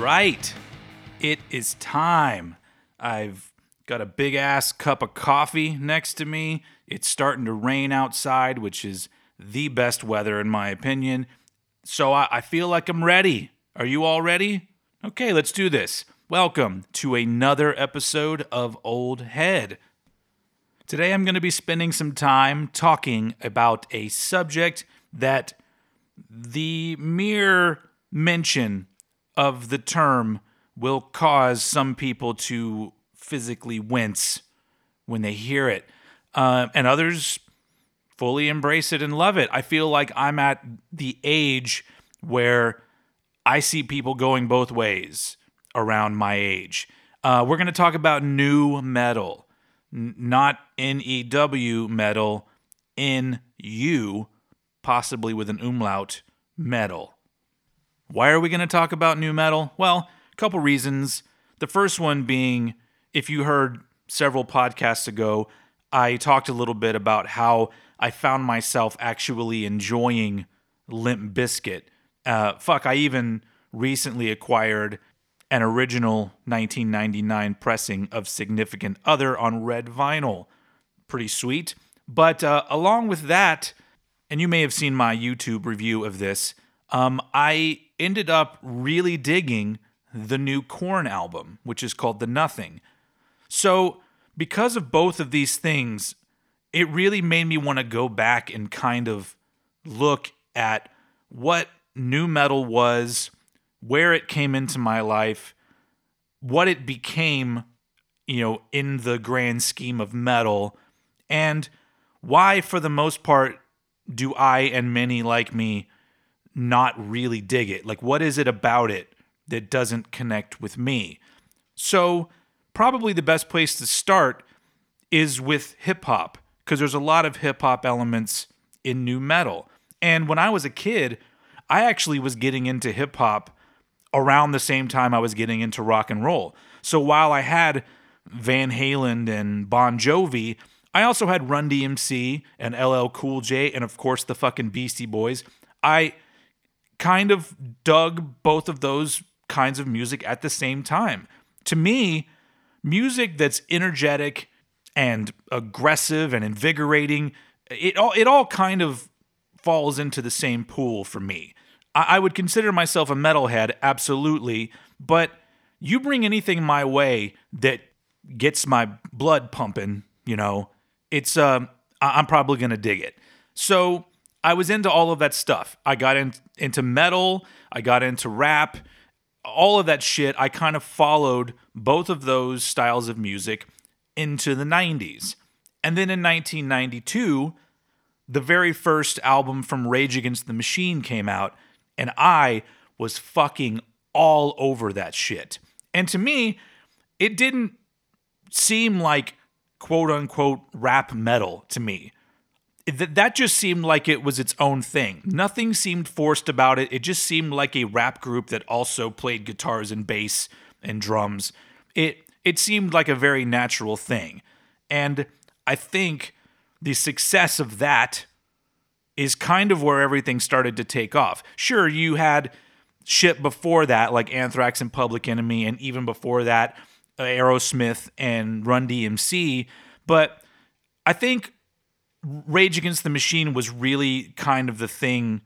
Right. It is time. I've got a big ass cup of coffee next to me. It's starting to rain outside, which is the best weather in my opinion. So I, I feel like I'm ready. Are you all ready? Okay, let's do this. Welcome to another episode of Old Head. Today I'm going to be spending some time talking about a subject that the mere mention of the term will cause some people to physically wince when they hear it, uh, and others fully embrace it and love it. I feel like I'm at the age where I see people going both ways around my age. Uh, we're going to talk about nu metal, N- not N E W metal, N U, possibly with an umlaut, metal. Why are we going to talk about nu metal? Well, a couple reasons. The first one being if you heard several podcasts ago, I talked a little bit about how I found myself actually enjoying Limp Bizkit. Uh, fuck, I even recently acquired an original 1999 pressing of Significant Other on red vinyl. Pretty sweet. But uh, along with that, and you may have seen my YouTube review of this, um, I ended up really digging the new Korn album, which is called The Nothing. So, because of both of these things, it really made me want to go back and kind of look at what nu metal was, where it came into my life, what it became, you know, in the grand scheme of metal, and why, for the most part, do I and many like me not really dig it? Like, what is it about it that doesn't connect with me? So, probably the best place to start is with hip hop, because there's a lot of hip hop elements in nu metal. And when I was a kid, I actually was getting into hip hop around the same time I was getting into rock and roll. So while I had Van Halen and Bon Jovi, I also had Run DMC and LL Cool J and of course the fucking Beastie Boys. I kind of dug both of those kinds of music at the same time. To me, music that's energetic and aggressive and invigorating, it all it all kind of falls into the same pool for me. I, I would consider myself a metalhead, absolutely, but you bring anything my way that gets my blood pumping, you know, it's uh, I'm probably gonna dig it. So I was into all of that stuff. I got in, into metal, I got into rap, all of that shit. I kind of followed both of those styles of music into the 90s. And then in 1992, the very first album from Rage Against the Machine came out, and I was fucking all over that shit. And to me, it didn't seem like quote unquote rap metal to me that that just seemed like it was its own thing. Nothing seemed forced about it. It just seemed like a rap group that also played guitars and bass and drums. It it seemed like a very natural thing. And I think the success of that is kind of where everything started to take off. Sure, you had shit before that like Anthrax and Public Enemy and even before that uh, Aerosmith and Run DMC, but I think Rage Against the Machine was really kind of the thing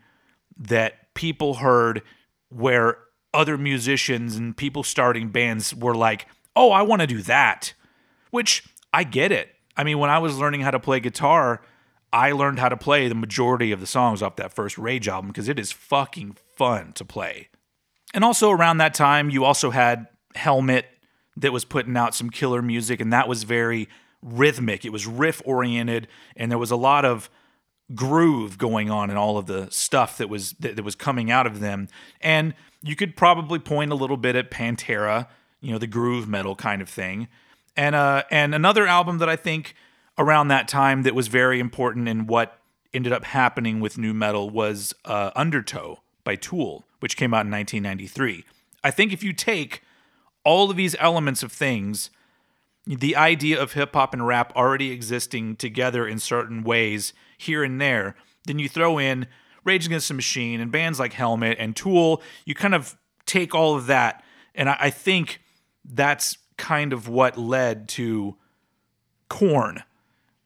that people heard where other musicians and people starting bands were like, oh, I want to do that. Which I get it. I mean, when I was learning how to play guitar, I learned how to play the majority of the songs off that first Rage album because it is fucking fun to play. And also around that time, you also had Helmet that was putting out some killer music, and that was very rhythmic. It was riff oriented, and there was a lot of groove going on in all of the stuff that was that, that, was coming out of them. And you could probably point a little bit at Pantera, you know, the groove metal kind of thing. And uh and another album that I think around that time that was very important in what ended up happening with nu metal was uh, Undertow by Tool, which came out in 1993. I think if you take all of these elements of things the idea of hip hop and rap already existing together in certain ways here and there, then you throw in Rage Against the Machine and bands like Helmet and Tool, you kind of take all of that, and I, I think that's kind of what led to Korn,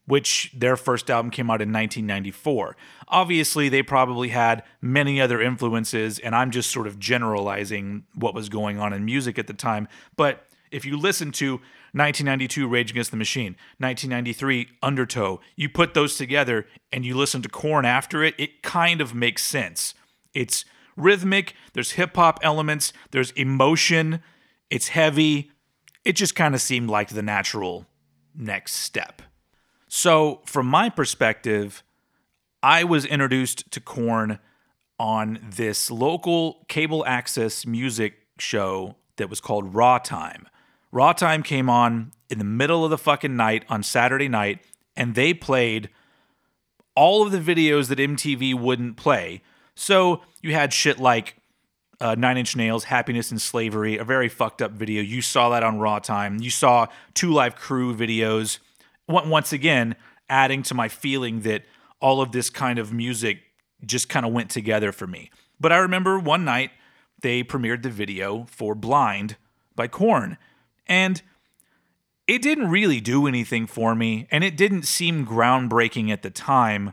which their first album came out in 1994. Obviously, they probably had many other influences, and I'm just sort of generalizing what was going on in music at the time. But if you listen to 1992 Rage Against the Machine, 1993 Undertow, you put those together and you listen to Korn after it, it kind of makes sense. It's rhythmic, there's hip hop elements, there's emotion, it's heavy. It just kind of seemed like the natural next step. So, from my perspective, I was introduced to Korn on this local cable access music show that was called Raw Time. Raw Time came on in the middle of the fucking night on Saturday night, and they played all of the videos that MTV wouldn't play. So you had shit like uh, Nine Inch Nails, Happiness and Slavery, a very fucked up video. You saw that on Raw Time. You saw 2 Live Crew videos. Once again, adding to my feeling that all of this kind of music just kind of went together for me. But I remember one night they premiered the video for Blind by Korn. And it didn't really do anything for me, and it didn't seem groundbreaking at the time.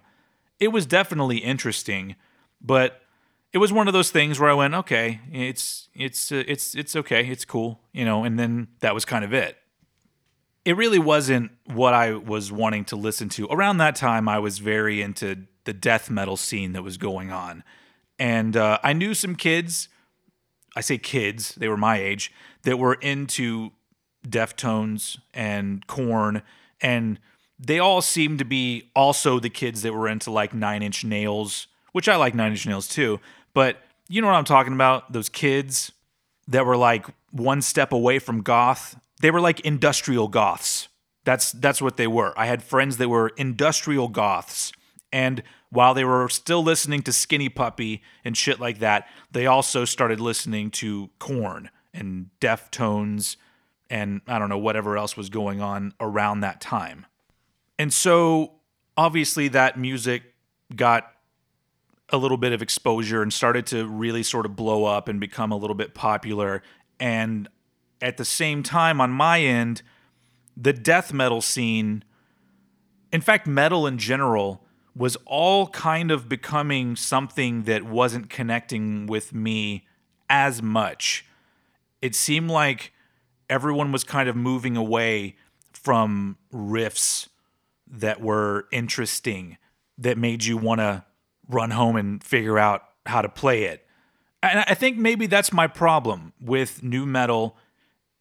It was definitely interesting, but it was one of those things where I went, okay, it's it's uh, it's it's okay, it's cool, you know, and then that was kind of it. It really wasn't what I was wanting to listen to. Around that time, I was very into the death metal scene that was going on, and uh, I knew some kids. I say kids; they were my age that were into Deftones and Korn, and they all seemed to be also the kids that were into like Nine Inch Nails, which I like Nine Inch Nails too. But you know what I'm talking about? Those kids that were like one step away from goth. They were like industrial goths. That's that's what they were. I had friends that were industrial goths. And while they were still listening to Skinny Puppy and shit like that, they also started listening to Korn and Deftones and I don't know whatever else was going on around that time. And so obviously that music got a little bit of exposure and started to really sort of blow up and become a little bit popular. And at the same time, on my end, the death metal scene, in fact, metal in general, was all kind of becoming something that wasn't connecting with me as much. It seemed like everyone was kind of moving away from riffs that were interesting, that made you want to run home and figure out how to play it. And I think maybe that's my problem with nu metal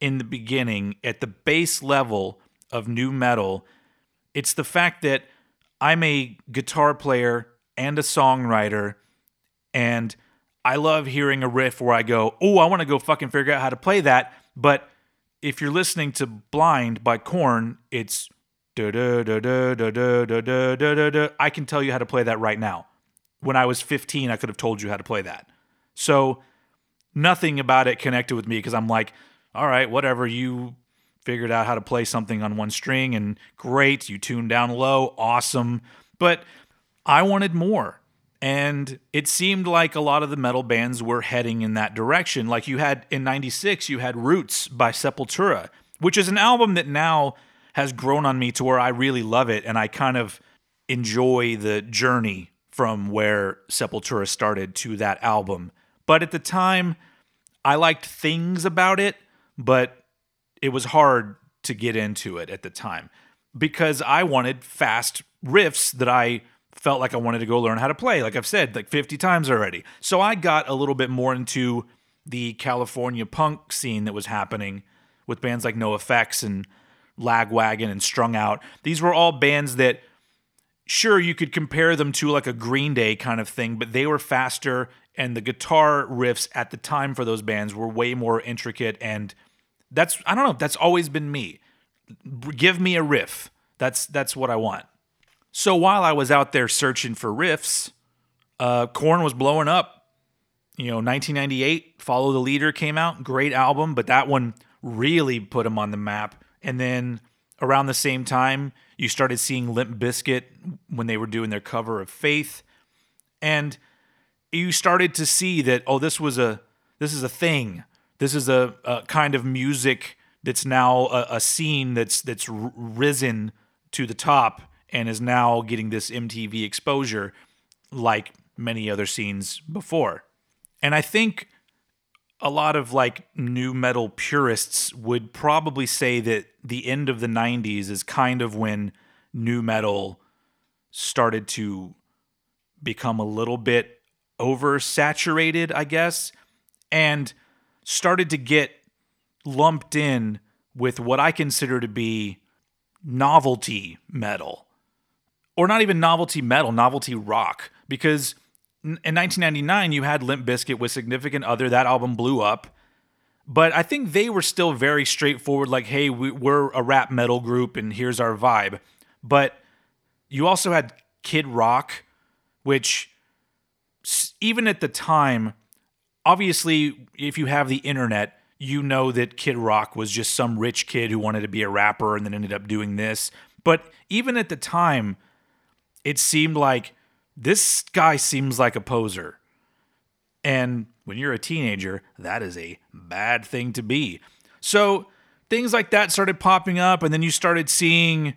in the beginning at the base level of nu metal. It's the fact that I'm a guitar player and a songwriter, and I love hearing a riff where I go, oh, I want to go fucking figure out how to play that. But if you're listening to Blind by Korn, it's I can tell you how to play that right now. When I was 15, I could have told you how to play that. So nothing about it connected with me because I'm like, all right, whatever, you figured out how to play something on one string and great, you tuned down low, awesome. But I wanted more. And it seemed like a lot of the metal bands were heading in that direction. Like you had in 96, you had Roots by Sepultura, which is an album that now has grown on me to where I really love it and I kind of enjoy the journey from where Sepultura started to that album. But at the time, I liked things about it, but it was hard to get into it at the time because I wanted fast riffs that I felt like I wanted to go learn how to play, like I've said like 50 times already. So I got a little bit more into the California punk scene that was happening with bands like NOFX and Lagwagon and Strung Out. These were all bands that sure you could compare them to like a Green Day kind of thing, but they were faster and the guitar riffs at the time for those bands were way more intricate and that's I don't know, that's always been me. Give me a riff. That's that's what I want. So while I was out there searching for riffs, uh was blowing up. You know, 1998, Follow the Leader came out, great album, but that one really put him on the map. And then around the same time, you started seeing Limp Bizkit when they were doing their cover of Faith, and you started to see that oh, this was a this is a thing. This is a, a kind of music that's now a, a scene that's that's risen to the top and is now getting this MTV exposure like many other scenes before. And I think a lot of like nu metal purists would probably say that the end of the 90s is kind of when nu metal started to become a little bit oversaturated, I guess, and started to get lumped in with what I consider to be novelty metal. Or not even novelty metal, novelty rock. Because in 1999, you had Limp Bizkit with Significant Other. That album blew up. But I think they were still very straightforward, like, hey, we're a rap metal group and here's our vibe. But you also had Kid Rock, which even at the time, obviously, if you have the internet, you know that Kid Rock was just some rich kid who wanted to be a rapper and then ended up doing this. But even at the time, it seemed like this guy seems like a poser. And when you're a teenager, that is a bad thing to be. So things like that started popping up, and then you started seeing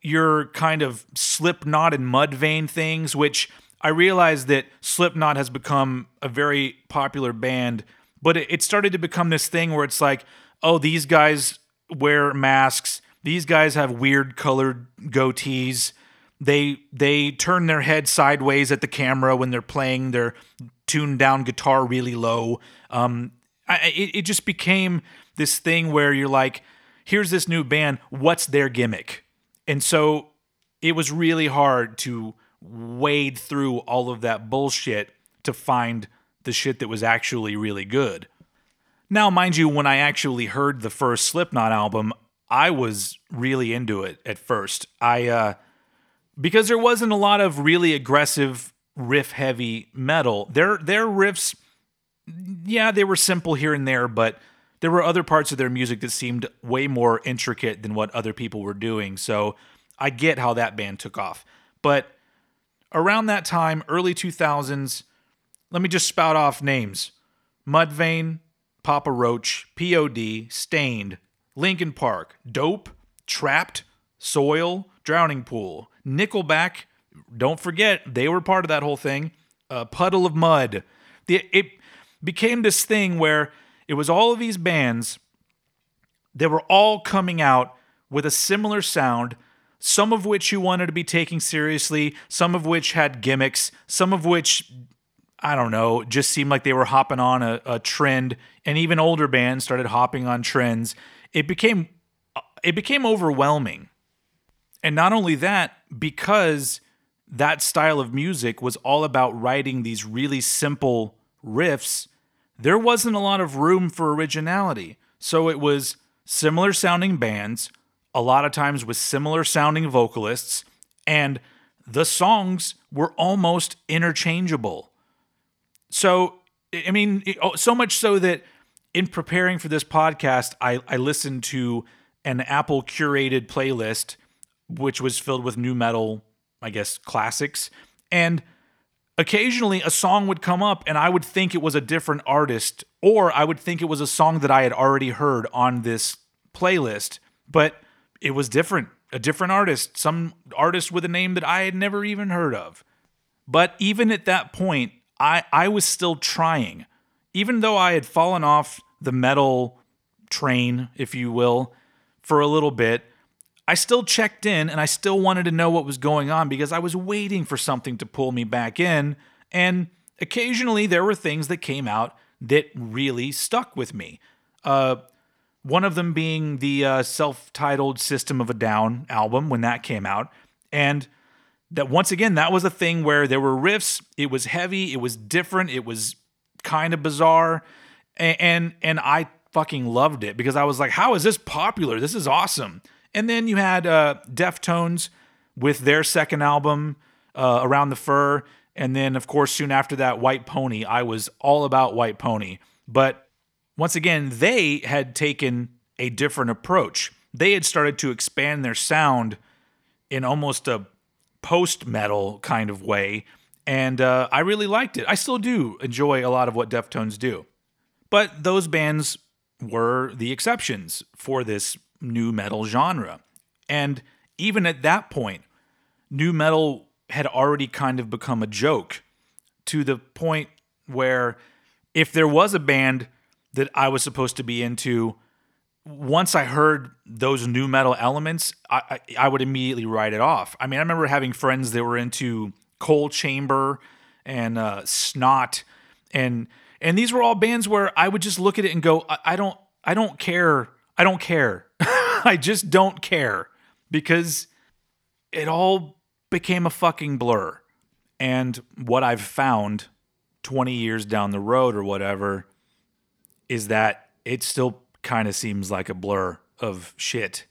your kind of Slipknot and Mudvayne things, which I realized that Slipknot has become a very popular band, but it started to become this thing where it's like, oh, these guys wear masks, these guys have weird colored goatees. They they turn their head sideways at the camera when they're playing their tuned down guitar really low. Um, I, it, it just became this thing where you're like, here's this new band, what's their gimmick? And so it was really hard to wade through all of that bullshit to find the shit that was actually really good. Now, mind you, when I actually heard the first Slipknot album, I was really into it at first. I uh because there wasn't a lot of really aggressive riff heavy metal. Their their riffs yeah, they were simple here and there, but there were other parts of their music that seemed way more intricate than what other people were doing. So I get how that band took off. But around that time, early 2000s, let me just spout off names Mudvayne, Papa Roach, POD, Staind, Linkin Park, Dope, Trapt, Soil, Drowning Pool, Nickelback. Don't forget, they were part of that whole thing. A Puddle of Mudd. The, it became this thing where it was all of these bands that were all coming out with a similar sound some of which you wanted to be taking seriously, some of which had gimmicks, some of which, I don't know, just seemed like they were hopping on a, a trend, and even older bands started hopping on trends. It became uh, it became overwhelming. And not only that, because that style of music was all about writing these really simple riffs, there wasn't a lot of room for originality. So it was similar sounding bands a lot of times with similar sounding vocalists, and the songs were almost interchangeable. So, I mean, oh, so much so that in preparing for this podcast, I, I listened to an Apple curated playlist, which was filled with nu metal, I guess, classics. And occasionally a song would come up and I would think it was a different artist, or I would think it was a song that I had already heard on this playlist. But it was different, a different artist, some artist with a name that I had never even heard of. But even at that point, I, I was still trying. Even though I had fallen off the metal train, if you will, for a little bit, I still checked in and I still wanted to know what was going on because I was waiting for something to pull me back in. And occasionally there were things that came out that really stuck with me. Uh, one of them being the uh, self-titled System of a Down album when that came out, and that once again that was a thing where there were riffs. It was heavy. It was different. It was kind of bizarre, and, and and, I fucking loved it because I was like, how is this popular? This is awesome. And then you had uh, Deftones with their second album, uh, Around the Fur, and then of course soon after that, White Pony. I was all about White Pony, but once again, they had taken a different approach. They had started to expand their sound in almost a post metal kind of way. And uh, I really liked it. I still do enjoy a lot of what Deftones do. But those bands were the exceptions for this nu metal genre. And even at that point, nu metal had already kind of become a joke to the point where if there was a band that I was supposed to be into, once I heard those nu metal elements, I, I, I would immediately write it off. I mean, I remember having friends that were into Coal Chamber and uh, Snot, and and these were all bands where I would just look at it and go, I, I don't, I don't care, I don't care, I just don't care because it all became a fucking blur. And what I've found 20 years down the road or whatever is that it still kind of seems like a blur of shit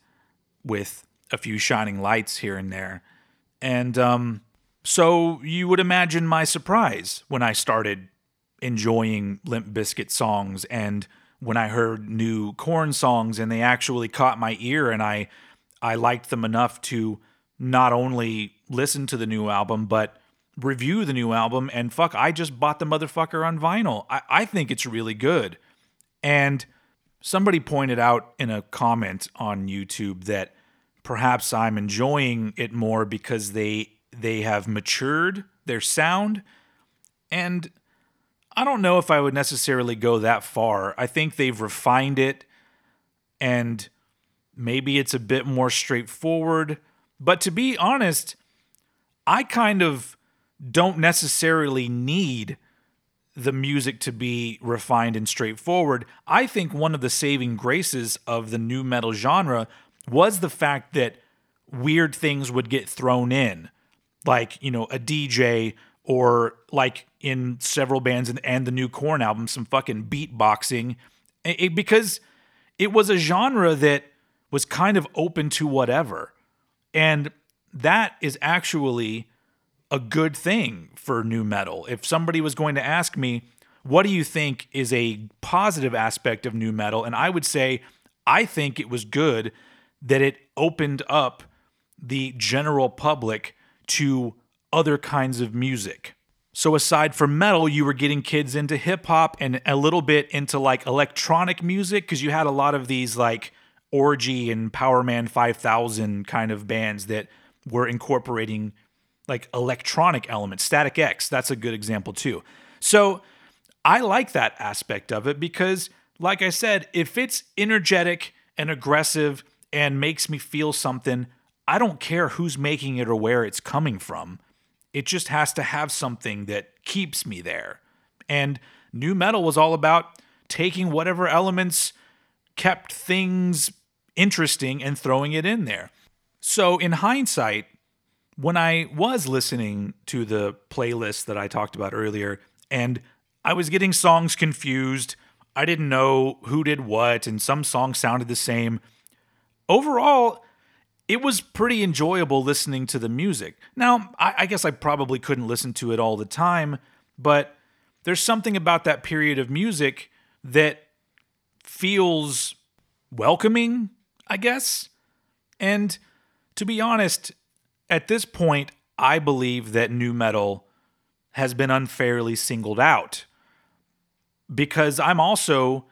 with a few shining lights here and there. And um, so you would imagine my surprise when I started enjoying Limp Bizkit songs and when I heard new Korn songs and they actually caught my ear and I I liked them enough to not only listen to the new album but review the new album and fuck I just bought the motherfucker on vinyl. I, I think it's really good. And somebody pointed out in a comment on YouTube that perhaps I'm enjoying it more because they they have matured their sound and I don't know if I would necessarily go that far. I think they've refined it and maybe it's a bit more straightforward, but to be honest, I kind of don't necessarily need the music to be refined and straightforward. I think one of the saving graces of the nu metal genre was the fact that weird things would get thrown in, like, you know, a DJ or like in several bands and, and the new Korn album, some fucking beatboxing, it, because it was a genre that was kind of open to whatever. And that is actually a good thing for nu metal. If somebody was going to ask me, what do you think is a positive aspect of nu metal? And I would say, I think it was good that it opened up the general public to other kinds of music. So, aside from metal, you were getting kids into hip hop and a little bit into like electronic music because you had a lot of these like Orgy and Powerman 5000 kind of bands that were incorporating like electronic elements. Static X, that's a good example too. So I like that aspect of it because, like I said, if it's energetic and aggressive and makes me feel something, I don't care who's making it or where it's coming from. It just has to have something that keeps me there. And nu metal was all about taking whatever elements kept things interesting and throwing it in there. So, in hindsight, when I was listening to the playlist that I talked about earlier, and I was getting songs confused, I didn't know who did what, and some songs sounded the same. Overall, it was pretty enjoyable listening to the music. Now, I, I, guess I probably couldn't listen to it all the time, but there's something about that period of music that feels welcoming, I guess. And to be honest, at this point, I believe that nu metal has been unfairly singled out because I'm also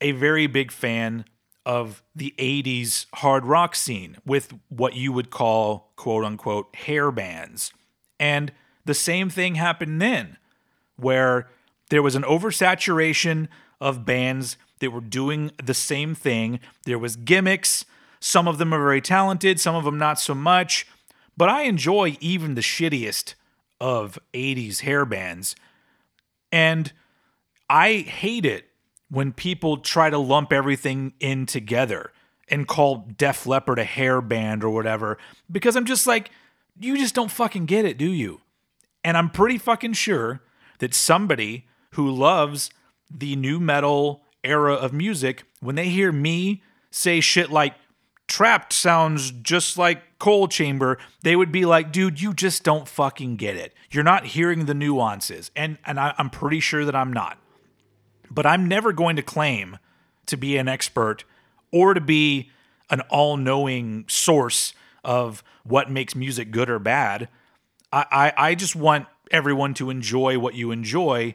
a very big fan of the 80s hard rock scene with what you would call quote unquote hair bands. And the same thing happened then, where there was an oversaturation of bands that were doing the same thing. There was gimmicks. Some of them are very talented, some of them not so much. But I enjoy even the shittiest of 80s hair bands. And I hate it when people try to lump everything in together and call Def Leppard a hair band or whatever because I'm just like, you just don't fucking get it, do you? And I'm pretty fucking sure that somebody who loves the nu metal era of music, when they hear me say shit like Trapt sounds just like Coal Chamber, they would be like, dude, you just don't fucking get it. You're not hearing the nuances. And and I, I'm pretty sure that I'm not. But I'm never going to claim to be an expert or to be an all-knowing source of what makes music good or bad. I, I, I just want everyone to enjoy what you enjoy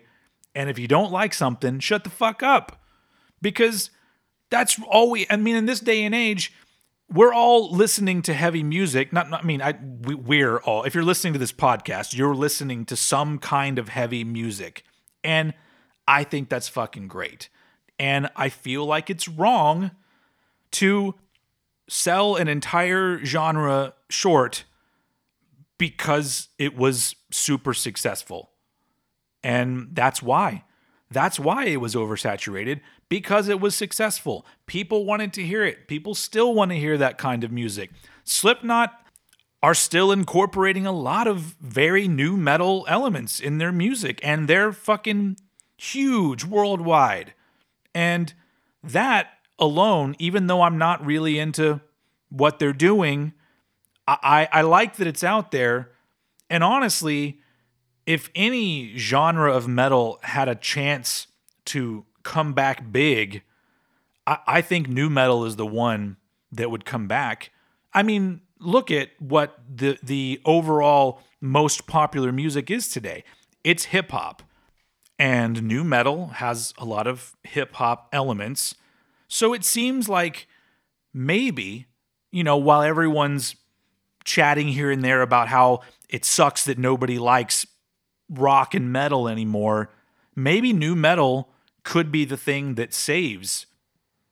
And if you don't like something, shut the fuck up. Because that's all we, I mean, in this day and age, we're all listening to heavy music. Not, not I mean, I, we, we're all, if you're listening to this podcast, you're listening to some kind of heavy music. And I think that's fucking great. And I feel like it's wrong to sell an entire genre short because it was super successful. And that's why. That's why it was oversaturated because it was successful. People wanted to hear it. People still want to hear that kind of music. Slipknot are still incorporating a lot of very nu metal elements in their music, and they're fucking huge worldwide. And that alone, even though I'm not really into what they're doing, I, I, I like that it's out there. And honestly, if any genre of metal had a chance to come back big, I, I think nu metal is the one that would come back. I mean, look at what the the overall most popular music is today. It's hip hop. And nu metal has a lot of hip hop elements. So it seems like maybe, you know, while everyone's chatting here and there about how it sucks that nobody likes rock and metal anymore, maybe nu metal could be the thing that saves,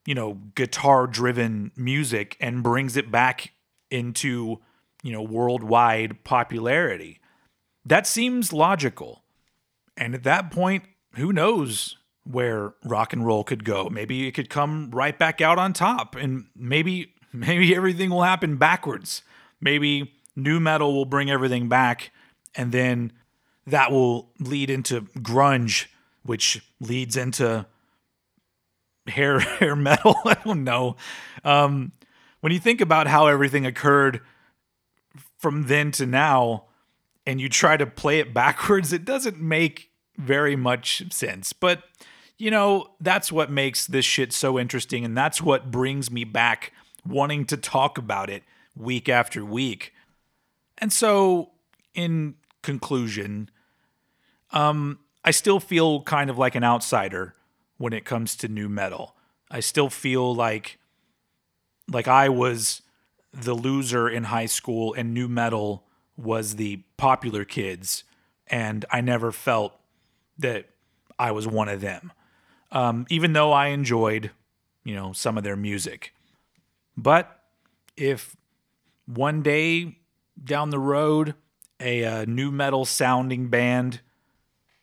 you know, guitar driven music and brings it back into, you know, worldwide popularity. That seems logical. And at that point, who knows where rock and roll could go? Maybe it could come right back out on top and maybe maybe everything will happen backwards. Maybe nu metal will bring everything back and then that will lead into grunge which leads into hair hair metal. I don't know. Um, when you think about how everything occurred from then to now, and you try to play it backwards, it doesn't make very much sense. But you know, that's what makes this shit so interesting, and that's what brings me back wanting to talk about it week after week. And so, in conclusion, um, I still feel kind of like an outsider when it comes to nu metal. I still feel like like I was the loser in high school and nu metal was the popular kids and I never felt that I was one of them. Um, even though I enjoyed, you know, some of their music. But if one day down the road a, a uh, nu metal sounding band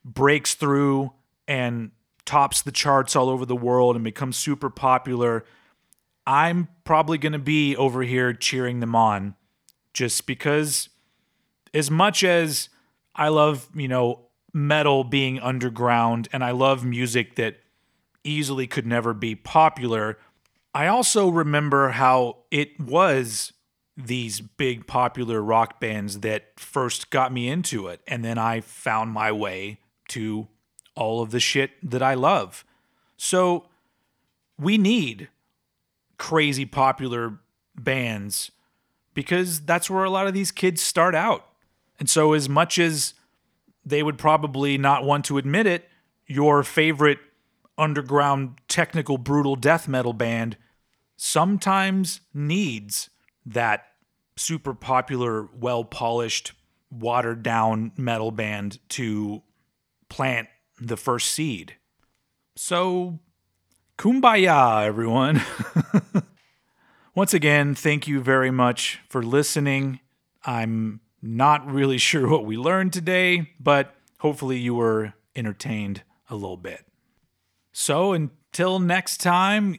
breaks through and tops the charts all over the world and becomes super popular, I'm probably going to be over here cheering them on just because as much as I love, you know, metal being underground and I love music that easily could never be popular, I also remember how it was these big popular rock bands that first got me into it. And then I found my way to all of the shit that I love. So we need crazy popular bands because that's where a lot of these kids start out. And so, as much as they would probably not want to admit it, your favorite underground technical brutal death metal band sometimes needs that super popular, well polished, watered down metal band to plant the first seed. So, kumbaya, everyone. Once again, thank you very much for listening. I'm not really sure what we learned today, but hopefully you were entertained a little bit. So, until next time,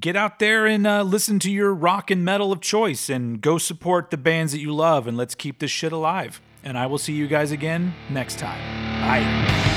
get out there and uh, listen to your rock and metal of choice and go support the bands that you love and let's keep this shit alive. And I will see you guys again next time. Bye.